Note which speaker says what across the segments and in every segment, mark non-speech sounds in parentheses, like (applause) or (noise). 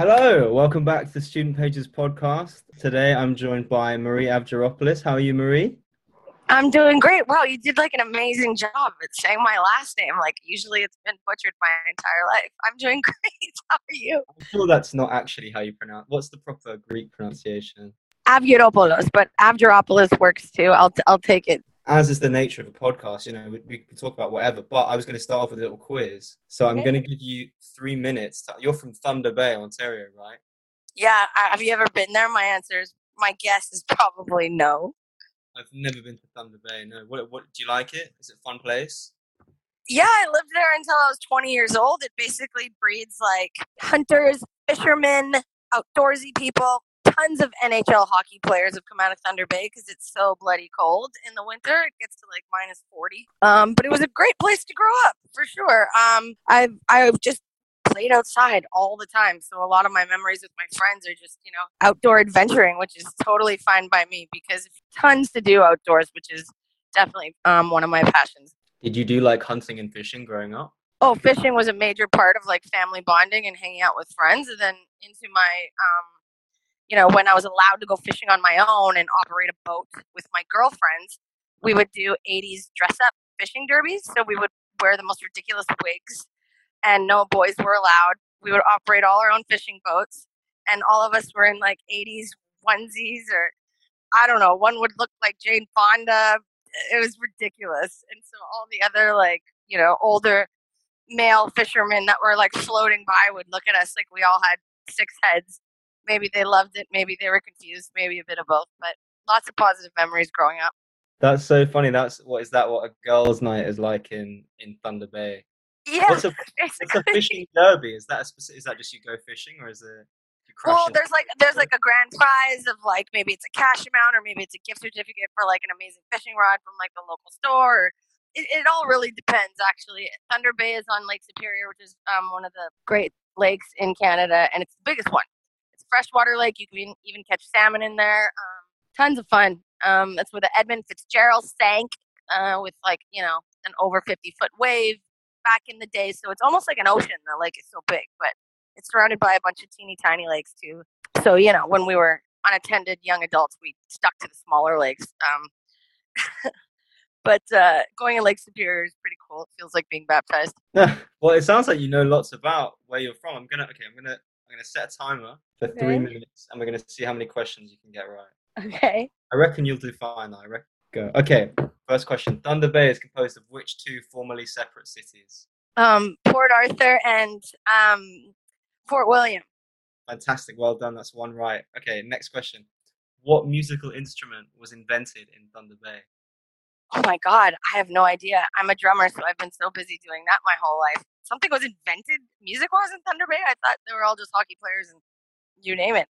Speaker 1: Hello, welcome back to the Student Pages podcast. Today I'm joined by Marie Avgeropoulos. How are you, Marie?
Speaker 2: I'm doing great. Wow, you did like an amazing job at saying my last name. Like usually it's been butchered my entire life. I'm doing (laughs) great. How are you?
Speaker 1: I'm sure that's not actually how you pronounce. What's the proper Greek pronunciation?
Speaker 2: Avgeropoulos, but Avgeropoulos works too. I'll t- I'll take it.
Speaker 1: As is the nature of a podcast, you know, we, we can talk about whatever. But I was going to start off with a little quiz, so I'm
Speaker 2: Okay.
Speaker 1: going to give you three minutes. To, you're from Thunder Bay, Ontario, right?
Speaker 2: Yeah, I- have you ever been there? My answer is my guess is probably no.
Speaker 1: I've never been to Thunder Bay. No. What? What? Do you like it? Is it a fun place?
Speaker 2: Yeah, I lived there until I was 20 years old. It basically breeds like hunters, fishermen, outdoorsy people. Tons of NHL hockey players have come out of Thunder Bay because it's so bloody cold in the winter. It gets to like minus 40. Um, but it was a great place to grow up for sure. Um, I've I've just played outside all the time, so a lot of my memories with my friends are just you know outdoor adventuring, which is totally fine by me because tons to do outdoors, which is definitely um, one of my passions.
Speaker 1: Did you do like hunting and fishing growing up?
Speaker 2: oh fishing was a major part of like family bonding and hanging out with friends and then into my um you know when i was allowed to go fishing on my own and operate a boat with my girlfriends we would do 80s dress up fishing derbies. So we would wear the most ridiculous wigs and no boys were allowed. We would operate all our own fishing boats and all of us were in like 80s onesies or i don't know one would look like jane fonda. It was ridiculous. And so all the other like you know older male fishermen that were like floating by would look at us like we all had six heads. Maybe they loved it, maybe they were confused, maybe a bit of both, but lots of positive memories growing up.
Speaker 1: That's so funny. That's what is that? What a girls' night is like in in Thunder Bay?
Speaker 2: Yeah, (laughs)
Speaker 1: What's a what's a fishing derby? Is that a specific, is that just you go fishing or is it
Speaker 2: Well, there's like there's like a grand prize of like maybe it's a cash amount or maybe it's a gift certificate for like an amazing fishing rod from like the local store. It, it all really depends actually. Thunder Bay is on Lake Superior, which is um, one of the great lakes in Canada, and it's the biggest one. Freshwater lake. You can even catch salmon in there. Um, tons of fun. Um, that's where the Edmund Fitzgerald sank uh, with like you know an over 50 foot wave back in the day. So it's almost like an ocean. The lake is so big, but it's surrounded by a bunch of teeny tiny lakes too. So you know, when we were unattended young adults, we stuck to the smaller lakes. Um, (laughs) but uh, going in Lake Superior is pretty cool. It feels like being baptized. (laughs)
Speaker 1: well, it sounds like you know lots about where you're from. I'm gonna okay. I'm gonna I'm gonna set a timer for three minutes, and we're gonna see how many questions you can get right.
Speaker 2: Okay.
Speaker 1: I reckon you'll do fine. I reckon. Go. Okay. First question. Thunder Bay is composed of which two formerly separate cities?
Speaker 2: Um, Port Arthur and um, Fort William.
Speaker 1: Fantastic. Well done. That's one right. Okay. Next question. What musical instrument was invented in Thunder Bay?
Speaker 2: Oh my God, I have no idea. I'm a drummer, so I've been so busy doing that my whole life. Something was invented music was in Thunder Bay. I thought they were all just hockey players and you name it.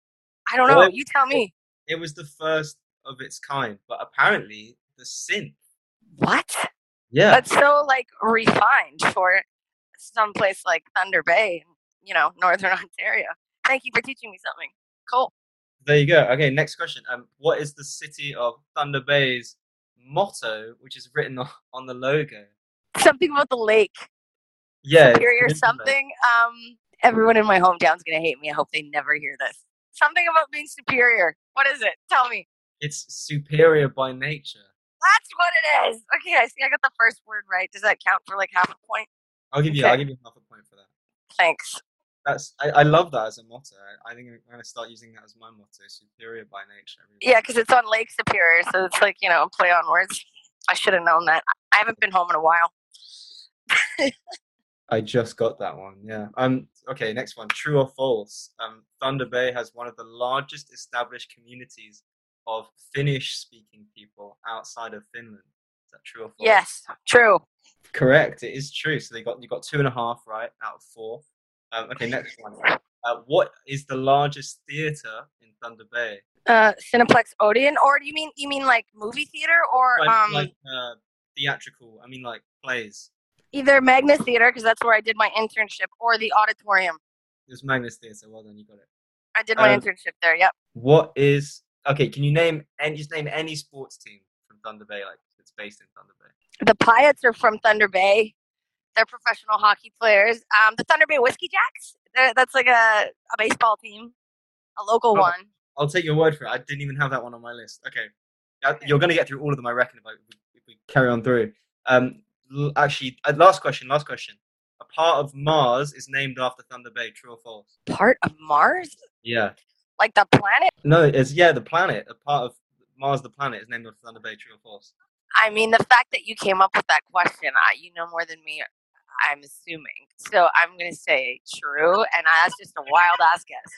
Speaker 2: I don't know.
Speaker 1: Well,
Speaker 2: You tell me.
Speaker 1: It was the first of its kind, but apparently the synth.
Speaker 2: What?
Speaker 1: Yeah.
Speaker 2: That's so like refined for some place like Thunder Bay, you know, Northern (laughs) Ontario. Thank you for teaching me something. Cool.
Speaker 1: There you go. Okay, next question. Um, what is the city of Thunder Bay's motto, which is written (laughs) on, the logo?
Speaker 2: Something about the lake.
Speaker 1: Yeah,
Speaker 2: Superior
Speaker 1: it is the lake.
Speaker 2: something. Um, everyone in my hometown's gonna hate me. I hope they never hear this. Something about being superior. What is it? Tell me.
Speaker 1: It's superior by nature.
Speaker 2: That's what it is. Okay, I see. I got the first word right. Does that count for like half a point?
Speaker 1: I'll give you. I'll give you half a point for that.
Speaker 2: Thanks.
Speaker 1: That's. I, I love that as a motto. I, I think I'm going to start using that as my motto. Superior by nature. everyone.
Speaker 2: Yeah, because it's on Lake Superior, so it's like you know, play on words. I should have known that. I haven't been home in a while.
Speaker 1: I just got that one. Yeah. Um. Okay. Next one. True or false? Um. Thunder Bay has one of the largest established communities of Finnish-speaking people outside of Finland. Is that true or false?
Speaker 2: Yes, true.
Speaker 1: Correct. It is true. So they got you got two and a half right out of four. Um, okay. Next one. Uh, what is the largest theater in Thunder Bay?
Speaker 2: Uh, Cineplex Odeon, or do you mean you mean like movie theater, or
Speaker 1: Like,
Speaker 2: um,
Speaker 1: like uh, theatrical. I mean, like plays.
Speaker 2: either Magna Theater because that's where I did my internship, or the auditorium.
Speaker 1: It was Magnus Theatre. Well done, you got it.
Speaker 2: I did my
Speaker 1: Um,
Speaker 2: internship there. Yep.
Speaker 1: What is okay? Can you name and just name any sports team from Thunder Bay, like that's based in Thunder Bay?
Speaker 2: The Piats are from Thunder Bay. They're professional hockey players. Um, the Thunder Bay Whiskey Jacks. That's like a, a baseball team, a local
Speaker 1: Oh.
Speaker 2: one.
Speaker 1: I'll take your word for it. I didn't even have that one on my list. Okay, Uh,
Speaker 2: Okay.
Speaker 1: you're going to get through all of them, I reckon, if, I, if, we, if we carry on through. Um, l- actually, uh, last question. Last question. A part of Mars is named after Thunder Bay. True or false?
Speaker 2: Part of Mars,
Speaker 1: Yeah.
Speaker 2: like the planet.
Speaker 1: No, it's yeah, the planet. A part of Mars, the planet, is named after Thunder Bay. True or false?
Speaker 2: I mean, the fact that you came up with that question, I, you know more than me. I'm assuming. So I'm gonna say true, and that's just a wild ass guess.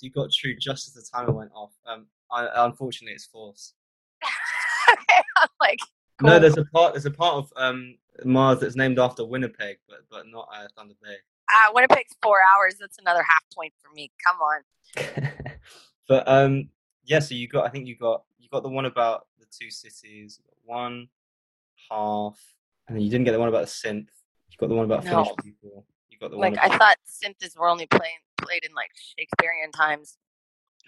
Speaker 1: You got true just as the timer went off. Um, I, unfortunately, it's false. (laughs)
Speaker 2: okay, (laughs) I'm like,
Speaker 1: No, there's a part. There's a part of um Mars that's named after Winnipeg, but but not uh, Thunder Bay.
Speaker 2: uh, Winnipeg's four hours. That's another half point for me. Come on. (laughs)
Speaker 1: but um, yeah. So you got. I think you got. You got the one about the two cities. One half, and then you didn't get the one about the synth. Got the one about Finnish
Speaker 2: No.
Speaker 1: people. You got the
Speaker 2: Like
Speaker 1: one.
Speaker 2: I thought synths were only playing played in like Shakespearean times.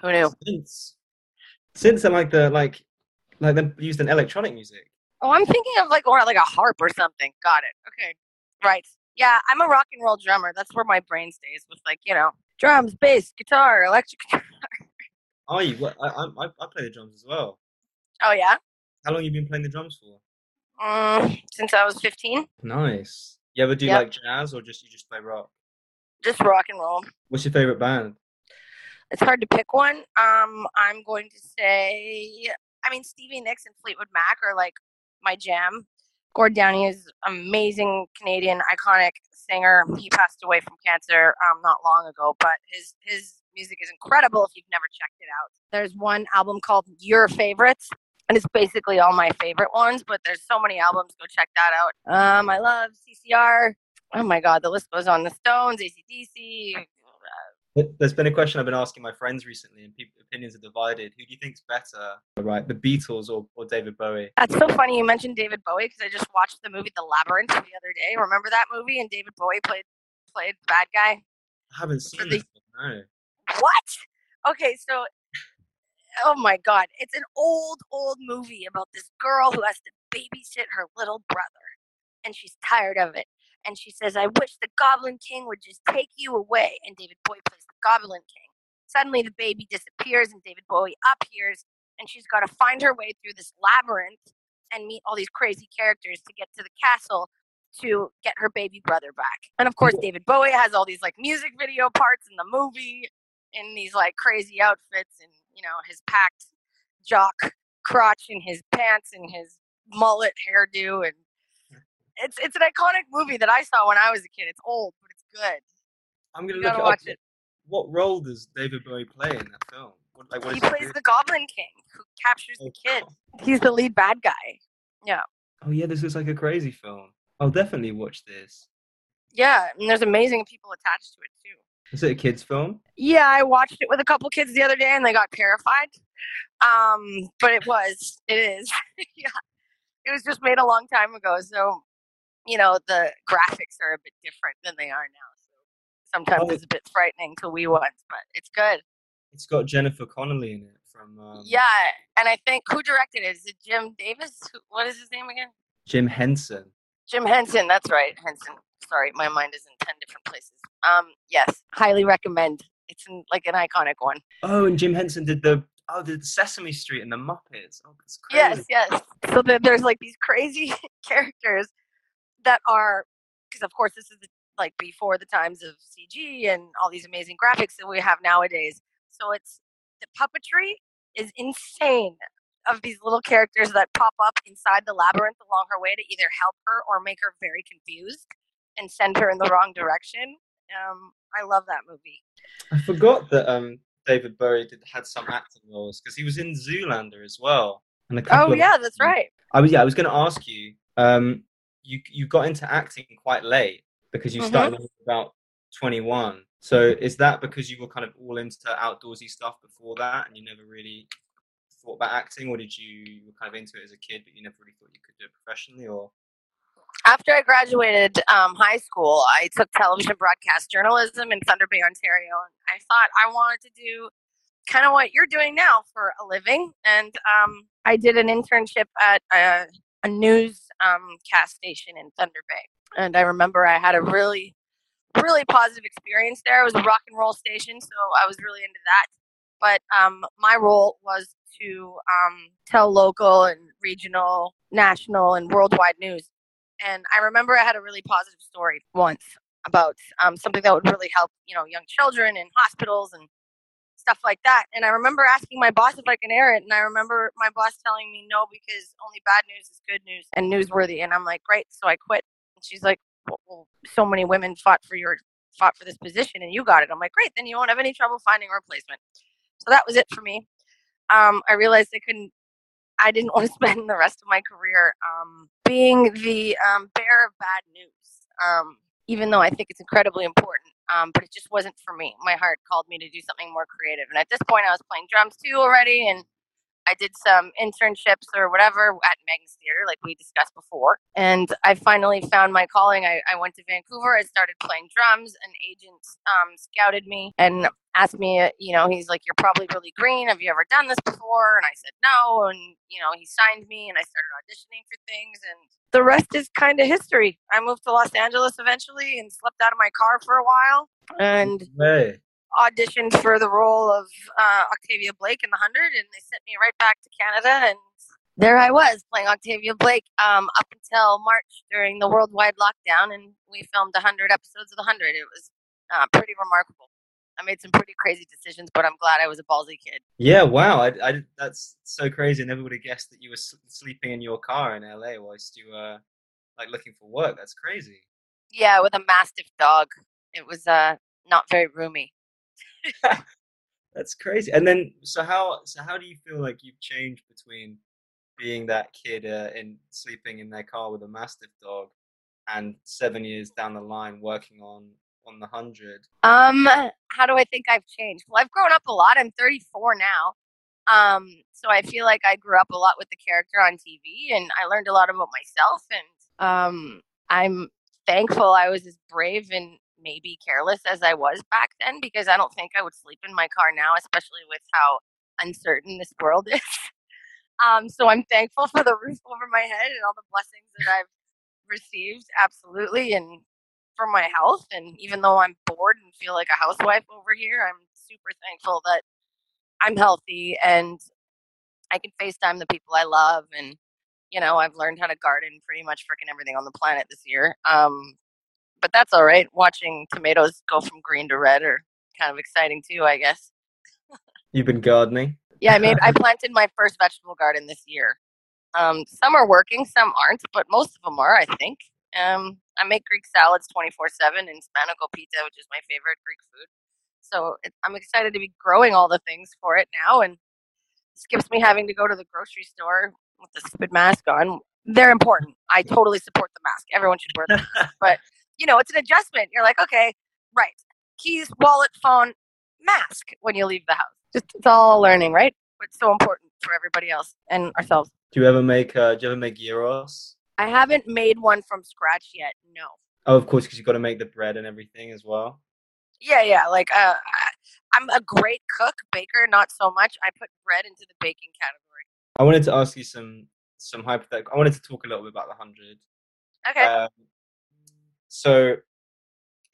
Speaker 2: Who knew?
Speaker 1: synths. Synths are like the like like they're used in electronic music.
Speaker 2: Oh, I'm thinking of like or like a harp or something. Got it. Okay. Right. Yeah, I'm a rock and roll drummer. That's where my brain stays with like, you know, drums, bass, guitar, electric (laughs) guitar.
Speaker 1: Are you? What, I, I I play the drums as well.
Speaker 2: Oh yeah.
Speaker 1: How long you been playing the drums for?
Speaker 2: Mm, since I was 15,
Speaker 1: Nice. You ever do
Speaker 2: Yep.
Speaker 1: like jazz or just you just play rock?
Speaker 2: just rock and roll.
Speaker 1: What's your favorite band?
Speaker 2: It's hard to pick one. Um, I'm going to say, I mean, Stevie Nicks and Fleetwood Mac are like my jam. Gord Downie is amazing Canadian iconic singer. He passed away from cancer um, not long ago, but his his music is incredible if you've never checked it out. There's one album called Your Favorites, and it's basically all my favorite ones. But there's so many albums. Go check that out. Um, I love CCR. Oh my God, the list goes on. The Stones, ACDC,
Speaker 1: There- There's been a question I've been asking my friends recently, and people, opinions are divided. Who do you think's better, right? The Beatles or, or David Bowie?
Speaker 2: That's so funny you mentioned David Bowie because I just watched the movie The Labyrinth the other day. Remember that movie? And David Bowie played played bad guy.
Speaker 1: I haven't seen
Speaker 2: the-
Speaker 1: it. No.
Speaker 2: What? Okay, so oh my god, it's an old old movie about this girl who has to babysit her little brother, and she's tired of it. And she says, "I wish the Goblin King would just take you away." And David Bowie plays the Goblin King. Suddenly, the baby disappears, and David Bowie appears, and she's got to find her way through this labyrinth and meet all these crazy characters to get to the castle to get her baby brother back. And of course, David Bowie has all these like music video parts in the movie in these like crazy outfits and you know his packed jock crotch in his pants and his mullet hairdo and mm. it's it's an iconic movie that I saw when I was a kid. It's old, but it's good.
Speaker 1: I'm gonna look it
Speaker 2: watch
Speaker 1: up.
Speaker 2: it.
Speaker 1: What role does David Bowie play in that film? What, like, what
Speaker 2: He plays the Goblin King who captures the
Speaker 1: Oh,
Speaker 2: kid.
Speaker 1: God.
Speaker 2: He's the lead bad guy. Yeah.
Speaker 1: Oh yeah, this looks like a crazy film. I'll definitely watch this.
Speaker 2: Yeah, and there's amazing people attached to it too.
Speaker 1: Is it a kids' film?
Speaker 2: Yeah, I watched it with a couple kids the other day and they got terrified. Um, but it was, it is. (laughs) yeah. It was just made a long time ago. So, you know, the graphics are a bit different than they are now. So sometimes
Speaker 1: Oh.
Speaker 2: it's a bit frightening to wee ones, but it's good.
Speaker 1: It's got Jennifer Connelly in it from um,
Speaker 2: yeah. And I think who directed it? Is it Jim Davis? What is his name again?
Speaker 1: Jim Henson.
Speaker 2: Jim Henson. That's right. Henson. Sorry, my mind is in 10 different places. Um, yes, highly recommend. It's an, like an iconic one.
Speaker 1: Oh, and Jim Henson did the oh did Sesame Street and the Muppets. Oh, that's crazy.
Speaker 2: Yes, yes. So there- there's like these crazy (laughs) characters that are, because of course this is the, like before the times of CG and all these amazing graphics that we have nowadays. So it's the puppetry is insane of these little characters that pop up inside the labyrinth along her way to either help her or make her very confused and send her in the wrong direction. Um, I love that movie.
Speaker 1: I forgot that um David Bowie did had some acting roles because he was in Zoolander as well. And a couple
Speaker 2: Oh
Speaker 1: of-
Speaker 2: yeah, that's right.
Speaker 1: I was yeah, I was going to ask you. Um, you you got into acting quite late because you
Speaker 2: Mhm.
Speaker 1: started about twenty one. So is that because you were kind of all into outdoorsy stuff before that, and you never really thought about acting, or did you, you were kind of into it as a kid, but you never really thought you could do it professionally, or
Speaker 2: after I graduated um, high school, I took television broadcast journalism in Thunder Bay, Ontario, and I thought I wanted to do kind of what you're doing now for a living. And um, I did an internship at a, a news um, cast station in Thunder Bay, and I remember I had a really really positive experience there. It was a rock and roll station, so I was really into that. But um, my role was to um, tell local and regional, national, and worldwide news. And I remember I had a really positive story once about um, something that would really help, you know, young children in hospitals and stuff like that. And I remember asking my boss if I can air it, and I remember my boss telling me no because only bad news is good news and newsworthy. And I'm like, great, so I quit. And she's like, well, so many women fought for your fought for this position, and you got it. I'm like, great, then you won't have any trouble finding a replacement. So that was it for me. Um, I realized I couldn't. I didn't want to (laughs) spend the rest of my career um, being the um, bearer of bad news. Um, even though I think it's incredibly important. Um, but it just wasn't for me. My heart called me to do something more creative. And at this point, I was playing drums too already, and I did some internships or whatever at Magnus Theater, like we discussed before. And I finally found my calling. I, I went to Vancouver. I started playing drums. An agent um, scouted me and asked me, you know, he's like, You're probably really green. Have you ever done this before? And I said, No. And, you know, he signed me and I started auditioning for things. And the rest is kind of history. I moved to Los Angeles eventually and slept out of my car for a while. And
Speaker 1: Hey.
Speaker 2: Auditioned for the role of uh, Octavia Blake in The Hundred, and they sent me right back to Canada, and there I was playing Octavia Blake um, up until March during the worldwide lockdown, and we filmed a hundred episodes of The Hundred. It was uh, pretty remarkable. I made some pretty crazy decisions, but I'm glad I was a ballsy kid.
Speaker 1: Yeah, wow. I, I, that's so crazy. I never would have guessed that you were sleeping in your car in LA whilst you were like looking for work. That's crazy.
Speaker 2: Yeah, with a mastiff dog. It was uh, not very roomy. (laughs)
Speaker 1: That's crazy. And then, so how so how do you feel like you've changed between being that kid uh, in sleeping in their car with a mastiff dog and seven years down the line working on on the hundred?
Speaker 2: Um, how do I think I've changed? Well, I've grown up a lot. I'm 34 now. Um, so I feel like I grew up a lot with the character on TV and I learned a lot about myself and um I'm thankful I was as brave and maybe careless as I was back then because I don't think I would sleep in my car now, especially with how uncertain this world (laughs) is. Um, so I'm thankful for the roof over my head and all the blessings that I've received, absolutely, and for my health. And even though I'm bored and feel like a housewife over here, I'm super thankful that I'm healthy and I can FaceTime the people I love. And, you know, I've learned how to garden pretty much freaking everything on the planet this year. Um, but that's all right. Watching tomatoes go from green to red are kind of exciting too, I guess.
Speaker 1: You've been gardening.
Speaker 2: Yeah, I made I (laughs) planted my first vegetable garden this year. Um, some are working, some aren't, but most of them are, I think. Um, I make Greek salads 24 7 and spanakopita, which is my favorite Greek food. So it, I'm excited to be growing all the things for it now and skips me having to go to the grocery store with the stupid mask on. They're important. I totally support the mask. Everyone should wear them. But, you know, it's an adjustment. You're like, okay, right. Keys, wallet, phone, mask when you leave the house. Just it's all learning, right? It's so important for everybody else and ourselves.
Speaker 1: Do you ever make uh, do you ever make gyros?
Speaker 2: I haven't made one from scratch yet. No.
Speaker 1: Oh, of course, because you've got to make the bread and everything as well.
Speaker 2: Yeah, yeah. Like, uh, I'm a great cook, baker, not so much. I put bread into the baking category.
Speaker 1: I wanted to ask you some some hypothetical. I wanted to talk a little bit about the hundred.
Speaker 2: Okay.
Speaker 1: Um, so,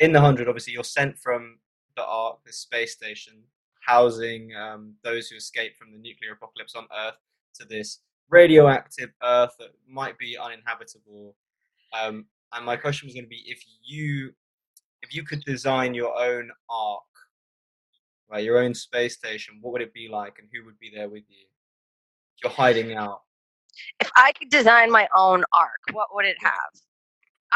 Speaker 1: in the hundred, obviously, you're sent from the Ark, the space station, housing um, those who escaped from the nuclear apocalypse on Earth, to this radioactive Earth that might be uninhabitable. Um, and my question was going to be: if you if you could design your own Ark, right, your own space station, what would it be like, and who would be there with you? You're hiding out.
Speaker 2: if I could design my own Ark, what would it have?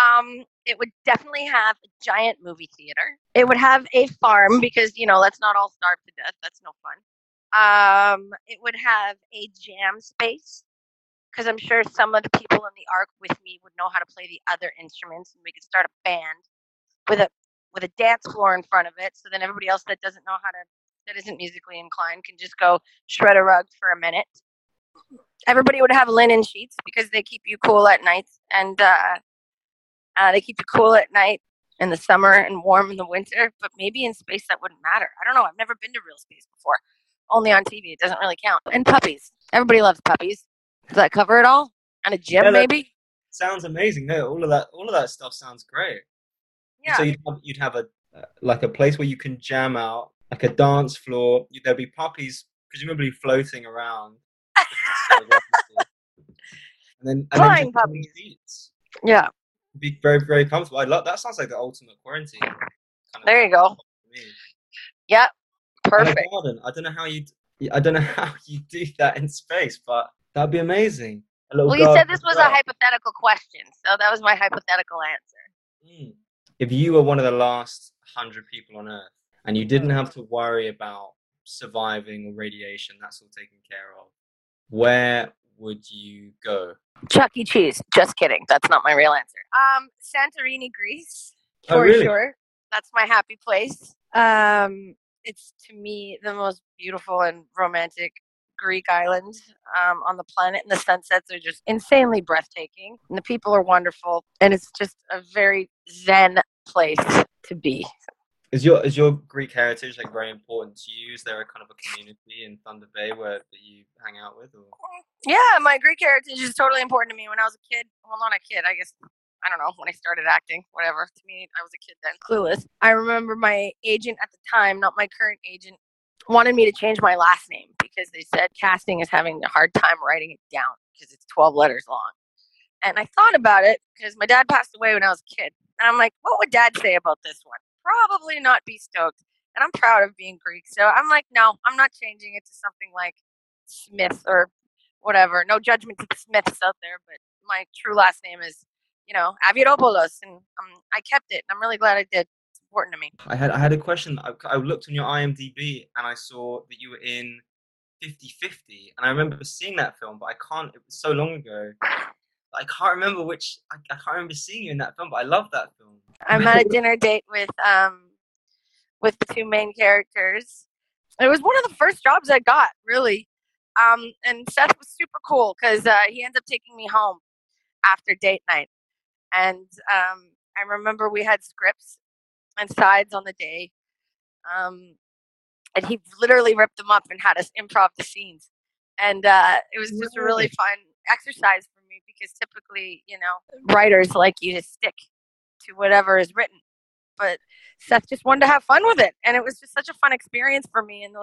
Speaker 2: Um, it would definitely have a giant movie theater. It would have a farm because you know let's not all starve to death. That's no fun. Um, it would have a jam space because I'm sure some of the people in the Ark with me would know how to play the other instruments, and we could start a band with a with a dance floor in front of it. So then everybody else that doesn't know how to that isn't musically inclined can just go shred a rug for a minute everybody would have linen sheets because they keep you cool at night and uh, uh, they keep you cool at night in the summer and warm in the winter but maybe in space that wouldn't matter i don't know i've never been to real space before only on tv it doesn't really count and puppies everybody loves puppies does that cover it all and a gym
Speaker 1: Yeah,
Speaker 2: maybe
Speaker 1: Sounds amazing. No, all of that all of that stuff sounds great.
Speaker 2: Yeah.
Speaker 1: So you'd have, you'd have a uh, like a place where you can jam out, like a dance floor. There'd be puppies presumably floating around. (laughs) and then and
Speaker 2: Flying
Speaker 1: just
Speaker 2: puppies. Yeah.
Speaker 1: Be very very comfortable. I love that. Sounds like the ultimate quarantine. Kind of
Speaker 2: There you go. Yep. Perfect.
Speaker 1: garden. I don't know how you. I don't know (laughs) how you do that in space, but that'd be amazing.
Speaker 2: Well, you said this
Speaker 1: as
Speaker 2: was a hypothetical question, so that was my hypothetical answer.
Speaker 1: Mm. If you were one of the last hundred people on Earth and you didn't have to worry about surviving or radiation, that's all taken care of, where would you go?
Speaker 2: Chuck E. Cheese. Just kidding. That's not my real answer. Um, Santorini, Greece,
Speaker 1: Oh,
Speaker 2: for
Speaker 1: really?
Speaker 2: sure. That's my happy place. Um, it's to me the most beautiful and romantic Greek island um, on the planet, and the sunsets are just insanely breathtaking, and the people are wonderful, and it's just a very zen place to be.
Speaker 1: Is your is your Greek heritage like very important to you? Is there a kind of a community in Thunder Bay where that you hang out with? Or
Speaker 2: Yeah, my Greek heritage is totally important to me. When I was a kid, well, not a kid, I guess, I don't know, when I started acting, whatever. To me, I was a kid then, clueless. I remember my agent at the time, not my current agent, wanted me to change my last name because they said casting is having a hard time writing it down because it's 12 letters long. And I thought about it because my dad passed away when I was a kid. And I'm like, what would dad say about this one? Probably not be stoked. And I'm proud of being Greek. So I'm like, no, I'm not changing it to something like Smith or whatever. No judgment to the Smiths out there, but my true last name is, you know, Avgeropoulos, and um, I kept it, and I'm really glad I did. It's important to me.
Speaker 1: I had I had a question. I, I looked on your IMDb and I saw that you were in 50-50, and I remember seeing that film, but I can't. It was so long ago. I can't remember which. I, I can't remember seeing you in that film, but I love that film.
Speaker 2: I'm at a dinner date with um with the two main characters. It was one of the first jobs I got, really. Um, and Seth was super cool because uh, he ended up taking me home after date night. And um, I remember we had scripts and sides on the day. Um, and he literally ripped them up and had us improv the scenes. And uh, it was just a really
Speaker 1: Really?
Speaker 2: fun exercise for me because typically, you know, writers like you to stick to whatever is written. But Seth just wanted to have fun with it, and it was just such a fun experience for me. And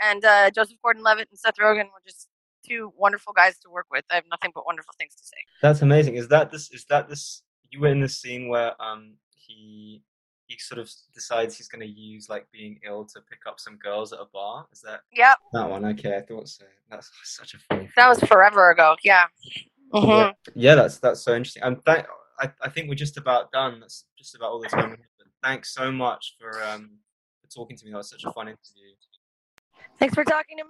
Speaker 2: and uh, Joseph Gordon-Levitt and Seth Rogen were just two wonderful guys to work with. I have nothing but wonderful things to say.
Speaker 1: That's amazing. Is that this? Is that this? You were in the scene where um he he sort of decides he's going to use like being ill to pick up some girls at a bar. Is that
Speaker 2: Yep,
Speaker 1: that one? Okay, I thought so. That's such a funny.
Speaker 2: that
Speaker 1: film.
Speaker 2: was forever ago. Yeah. hmm
Speaker 1: Yeah. yeah, that's that's so interesting. And thank, I I think we're just about done. That's just about all the time. thanks so much for um for talking to me. That was such a fun interview.
Speaker 2: Thanks for talking to me.